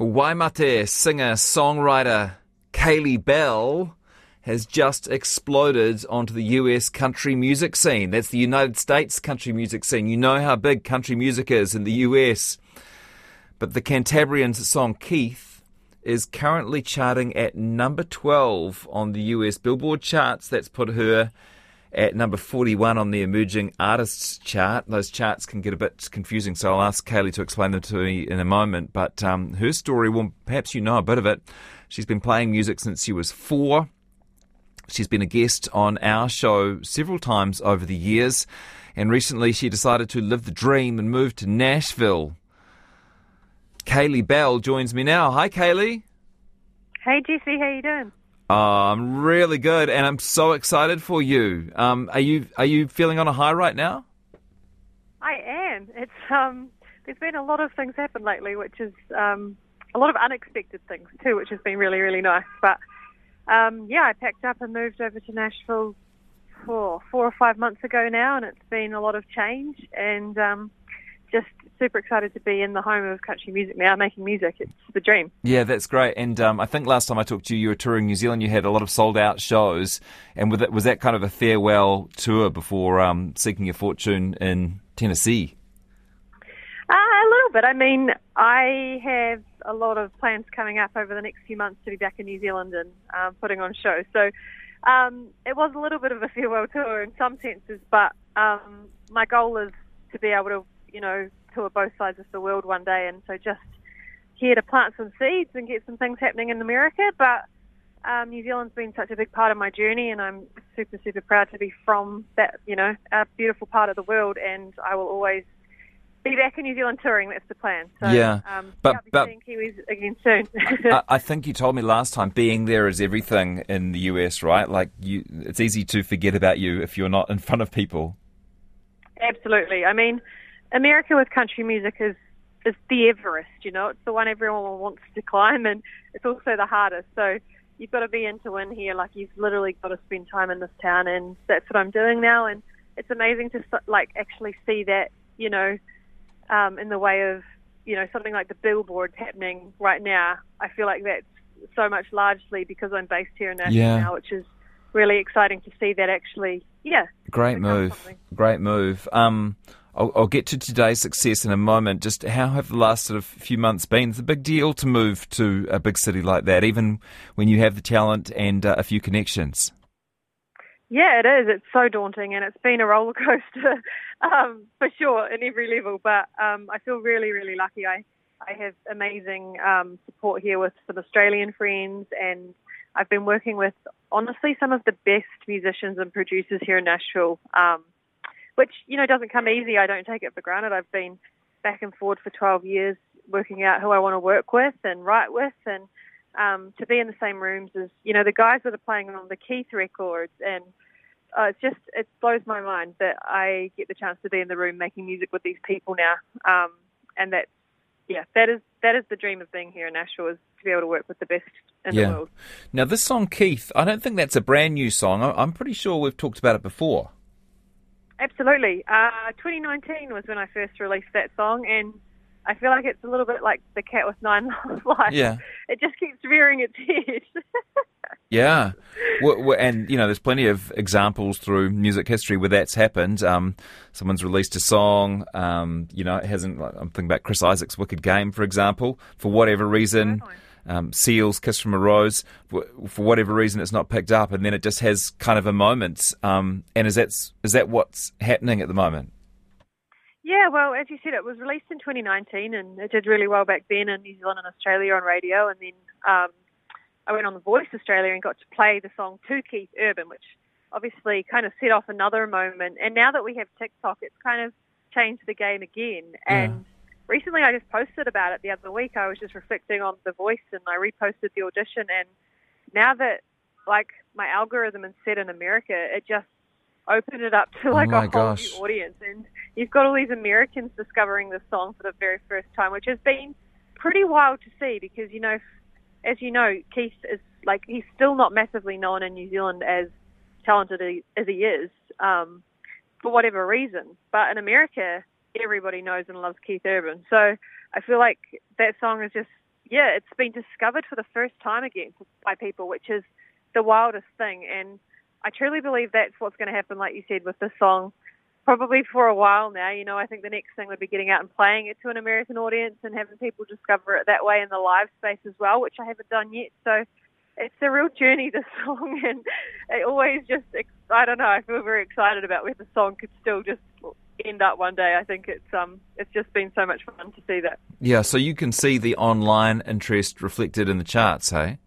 Waimate singer songwriter Kaylee Bell has just exploded onto the US country music scene. That's the United States country music scene. You know how big country music is in the US. But the Cantabrian's song Keith is currently charting at number 12 on the US Billboard charts. That's put her at number 41 on the emerging artists chart. Those charts can get a bit confusing, so I'll ask Kaylee to explain them to me in a moment. But um, her story, well, perhaps you know a bit of it. She's been playing music since she was four. She's been a guest on our show several times over the years, and recently she decided to live the dream and move to Nashville. Kaylee Bell joins me now. Hi, Kaylee. Hey, Jesse, how you doing? Oh, I'm really good, and I'm so excited for you. Um, are you are you feeling on a high right now? I am. It's um, there's been a lot of things happen lately, which is um, a lot of unexpected things too, which has been really really nice. But um, yeah, I packed up and moved over to Nashville for four or five months ago now, and it's been a lot of change and um, just super excited to be in the home of country music now, making music. It's the dream. Yeah, that's great. And um, I think last time I talked to you, you were touring New Zealand. You had a lot of sold out shows. And was that, was that kind of a farewell tour before um, seeking your fortune in Tennessee? Uh, a little bit. I mean, I have a lot of plans coming up over the next few months to be back in New Zealand and um, putting on shows. So um, it was a little bit of a farewell tour in some senses, but um, my goal is to be able to, you know, tour both sides of the world one day, and so just here to plant some seeds and get some things happening in America. But um, New Zealand's been such a big part of my journey, and I'm super, super proud to be from that, you know, a beautiful part of the world. And I will always be back in New Zealand touring. That's the plan. So, yeah, um, but yeah, but Kiwis again soon. I, I think you told me last time being there is everything in the US, right? Like you, it's easy to forget about you if you're not in front of people. Absolutely. I mean, America with country music is is the Everest. You know, it's the one everyone wants to climb, and it's also the hardest. So you've got to be into win here. Like you've literally got to spend time in this town, and that's what I'm doing now. And it's amazing to like actually see that. You know, um, in the way of you know something like the billboard happening right now. I feel like that's so much largely because I'm based here in Nashville Yeah. now, which is really exciting to see that actually. Yeah. Great move. Great move. Um, I'll, I'll get to today's success in a moment. Just how have the last sort of few months been? It's a big deal to move to a big city like that, even when you have the talent and uh, a few connections. Yeah, it is. It's so daunting, and it's been a roller coaster um, for sure in every level. But um, I feel really, really lucky. I I have amazing um, support here with some Australian friends, and I've been working with honestly some of the best musicians and producers here in Nashville, um, which you know doesn't come easy. I don't take it for granted. I've been back and forward for 12 years, working out who I want to work with and write with, and um, to be in the same rooms as you know the guys that are playing on the Keith records, and uh, it's just it blows my mind that I get the chance to be in the room making music with these people now, um, and that's yeah, that is that is the dream of being here in Nashville is to be able to work with the best in Yeah. the world. Now, this song, Keith, I don't think that's a brand new song. I'm pretty sure we've talked about it before. Absolutely. Uh, 2019 was when I first released that song, and I feel like it's a little bit like the cat with nine lives. Yeah. It just keeps rearing its head. Yeah, and you know, there's plenty of examples through music history where that's happened. Um, someone's released a song, um, you know, it hasn't. like, I'm thinking about Chris Isaak's "Wicked Game," for example. For whatever reason. Um, Seal's "Kiss from a Rose," for whatever reason, it's not picked up, and then it just has kind of a moment. Um, and is that is that what's happening at the moment? Yeah, well, as you said, it was released in 2019, and it did really well back then in New Zealand and Australia on radio. And then um, I went on The Voice Australia and got to play the song to Keith Urban, which obviously kind of set off another moment. And now that we have TikTok, it's kind of changed the game again. And recently, I just posted about it the other week. I was just reflecting on The Voice, and I reposted the audition. And now that like my algorithm is set in America, it just opened it up to Oh like my a whole gosh. new audience. And you've got all these Americans discovering this song for the very first time, which has been pretty wild to see because you know, as you know, Keith is like he's still not massively known in New Zealand as talented as he is um, for whatever reason. But in America, everybody knows and loves Keith Urban. So I feel like that song is just yeah, it's been discovered for the first time again by people, which is the wildest thing. And I truly believe that's what's going to happen, like you said, with this song. Probably for a while now, you know, I think the next thing would be getting out and playing it to an American audience and having people discover it that way in the live space as well, which I haven't done yet. So it's a real journey, this song, and it always just, I don't know, I feel very excited about where the song could still just end up one day. I think it's um it's just been so much fun to see that. Yeah, so you can see the online interest reflected in the charts, hey?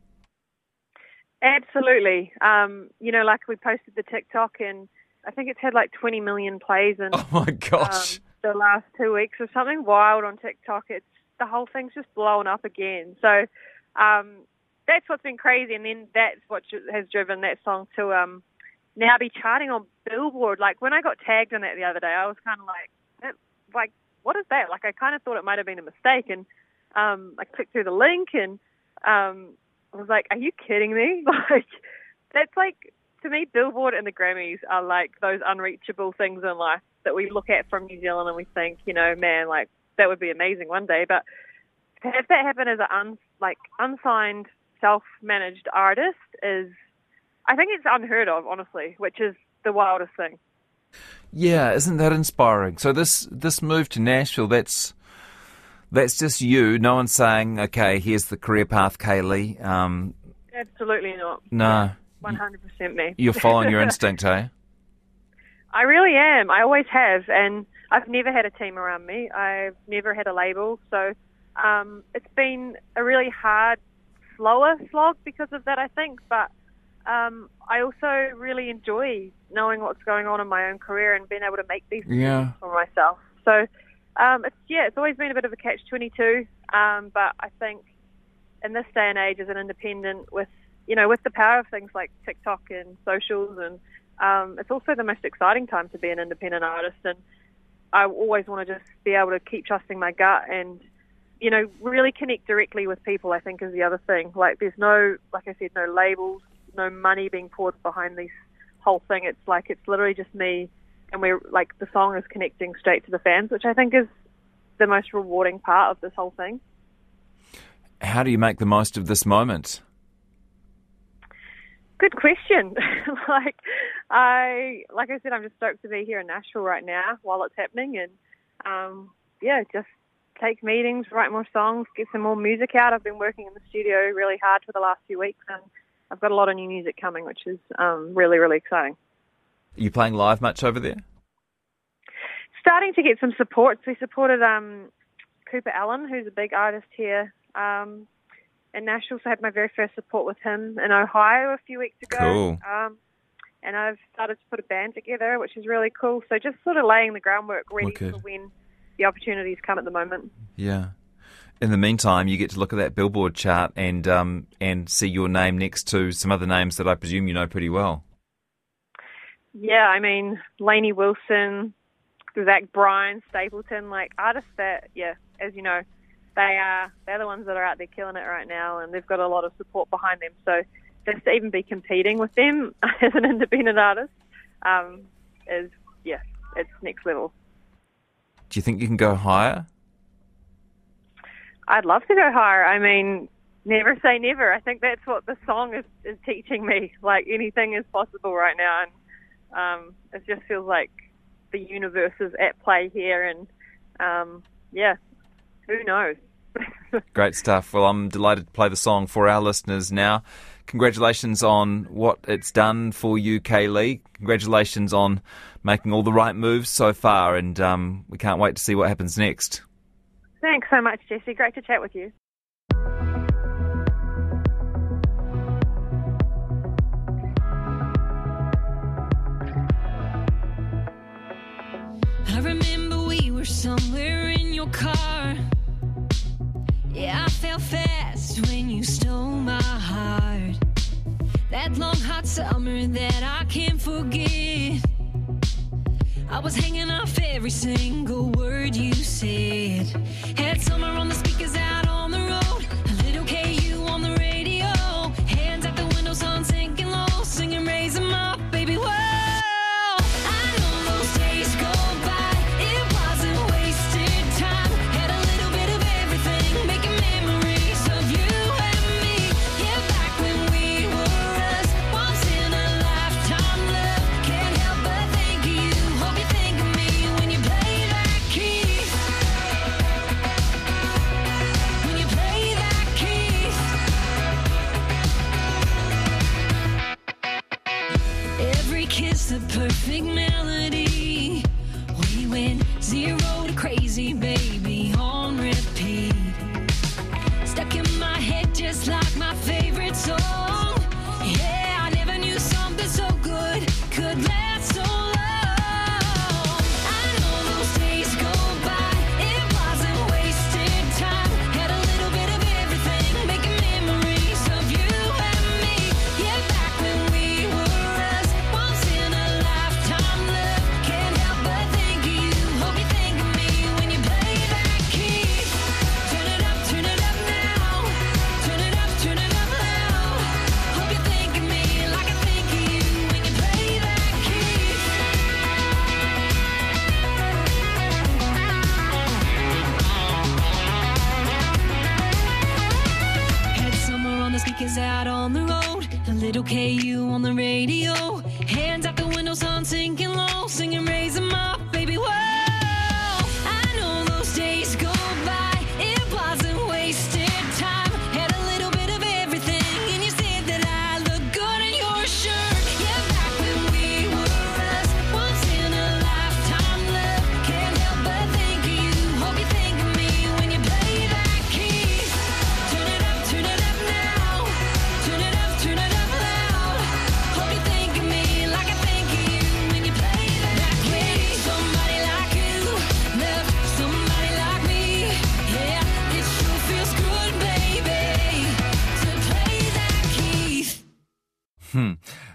Absolutely. Um, you know, like we posted the TikTok and I think it's had like 20 million plays in Oh my gosh. um, the last two weeks or something wild on TikTok. It's the whole thing's just blown up again. So um, that's what's been crazy, and then that's what has driven that song to um, now be charting on Billboard. Like when I got tagged in that the other day, I was kind of like, that, like what is that? Like I kind of thought it might have been a mistake, and um, I clicked through the link and um, I was like, are you kidding me? Like that's like to me, Billboard and the Grammys are like those unreachable things in life that we look at from New Zealand and we think, you know, man, like that would be amazing one day. But to have that happen as an un, like unsigned, self-managed artist is, I think it's unheard of, honestly, which is the wildest thing. Yeah, isn't that inspiring? So this this move to Nashville, that's that's just you. No one's saying, okay, here's the career path, Kaylee. Um, Absolutely not. no, One hundred percent me. you're following your instinct, hey? I really am. I always have, and I've never had a team around me. I've never had a label, so um, it's been a really hard, slower slog because of that. I think, but um, I also really enjoy knowing what's going on in my own career and being able to make these Yeah. for myself. So um, it's yeah, it's always been a bit of a catch twenty two, um, but I think in this day and age, as an independent, with you know, with the power of things like TikTok and socials, and um, it's also the most exciting time to be an independent artist. And I always want to just be able to keep trusting my gut and you know really connect directly with people. I think is the other thing. Like there's no, like I said, no labels, no money being poured behind this whole thing. It's like it's literally just me, and we're like the song is connecting straight to the fans, which I think is the most rewarding part of this whole thing. How do you make the most of this moment? Good question. like I like I said, I'm just stoked to be here in Nashville right now while it's happening and um yeah, just take meetings, write more songs, get some more music out. I've been working in the studio really hard for the last few weeks and I've got a lot of new music coming, which is um really, really exciting. Are you playing live much over there? Starting to get some support. We supported um Cooper Alan, who's a big artist here. Um in Nashville, so I had my very first support with him in Ohio a few weeks ago. Cool. Um, and I've started to put a band together, which is really cool. So just sort of laying the groundwork ready Wicked. for when the opportunities come at the moment. Yeah. In the meantime, you get to look at that Billboard chart and um, and see your name next to some other names that I presume you know pretty well. Yeah, I mean, Lainey Wilson, Zach Bryan, Stapleton, like artists that, yeah, as you know, they are they're the ones that are out there killing it right now, and they've got a lot of support behind them. So just to even be competing with them as an independent artist um, is, yeah, it's next level. Do you think you can go higher? I'd love to go higher. I mean, never say never. I think that's what the song is, is teaching me. Like anything is possible right now, and um, it just feels like the universe is at play here. And um, yeah, who knows? Great stuff. Well, I'm delighted to play the song for our listeners now. Congratulations on what it's done for you, Kaylee. Congratulations on making all the right moves so far, and um, we can't wait to see what happens next. Thanks so much, Jesse. Great to chat with you. I remember we were somewhere in your car. Yeah, I fell fast when you stole my heart. That long hot summer that I can't forget. I was hanging off every single word you said. Had summer on the speakers out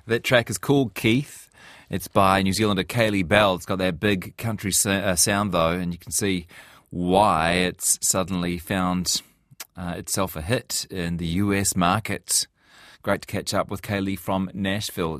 That track is called Keith. It's by New Zealander Kaylee Bell. It's got that big country uh, sound, though, and you can see why it's suddenly found uh, itself a hit in the US market. Great to catch up with Kaylee from Nashville.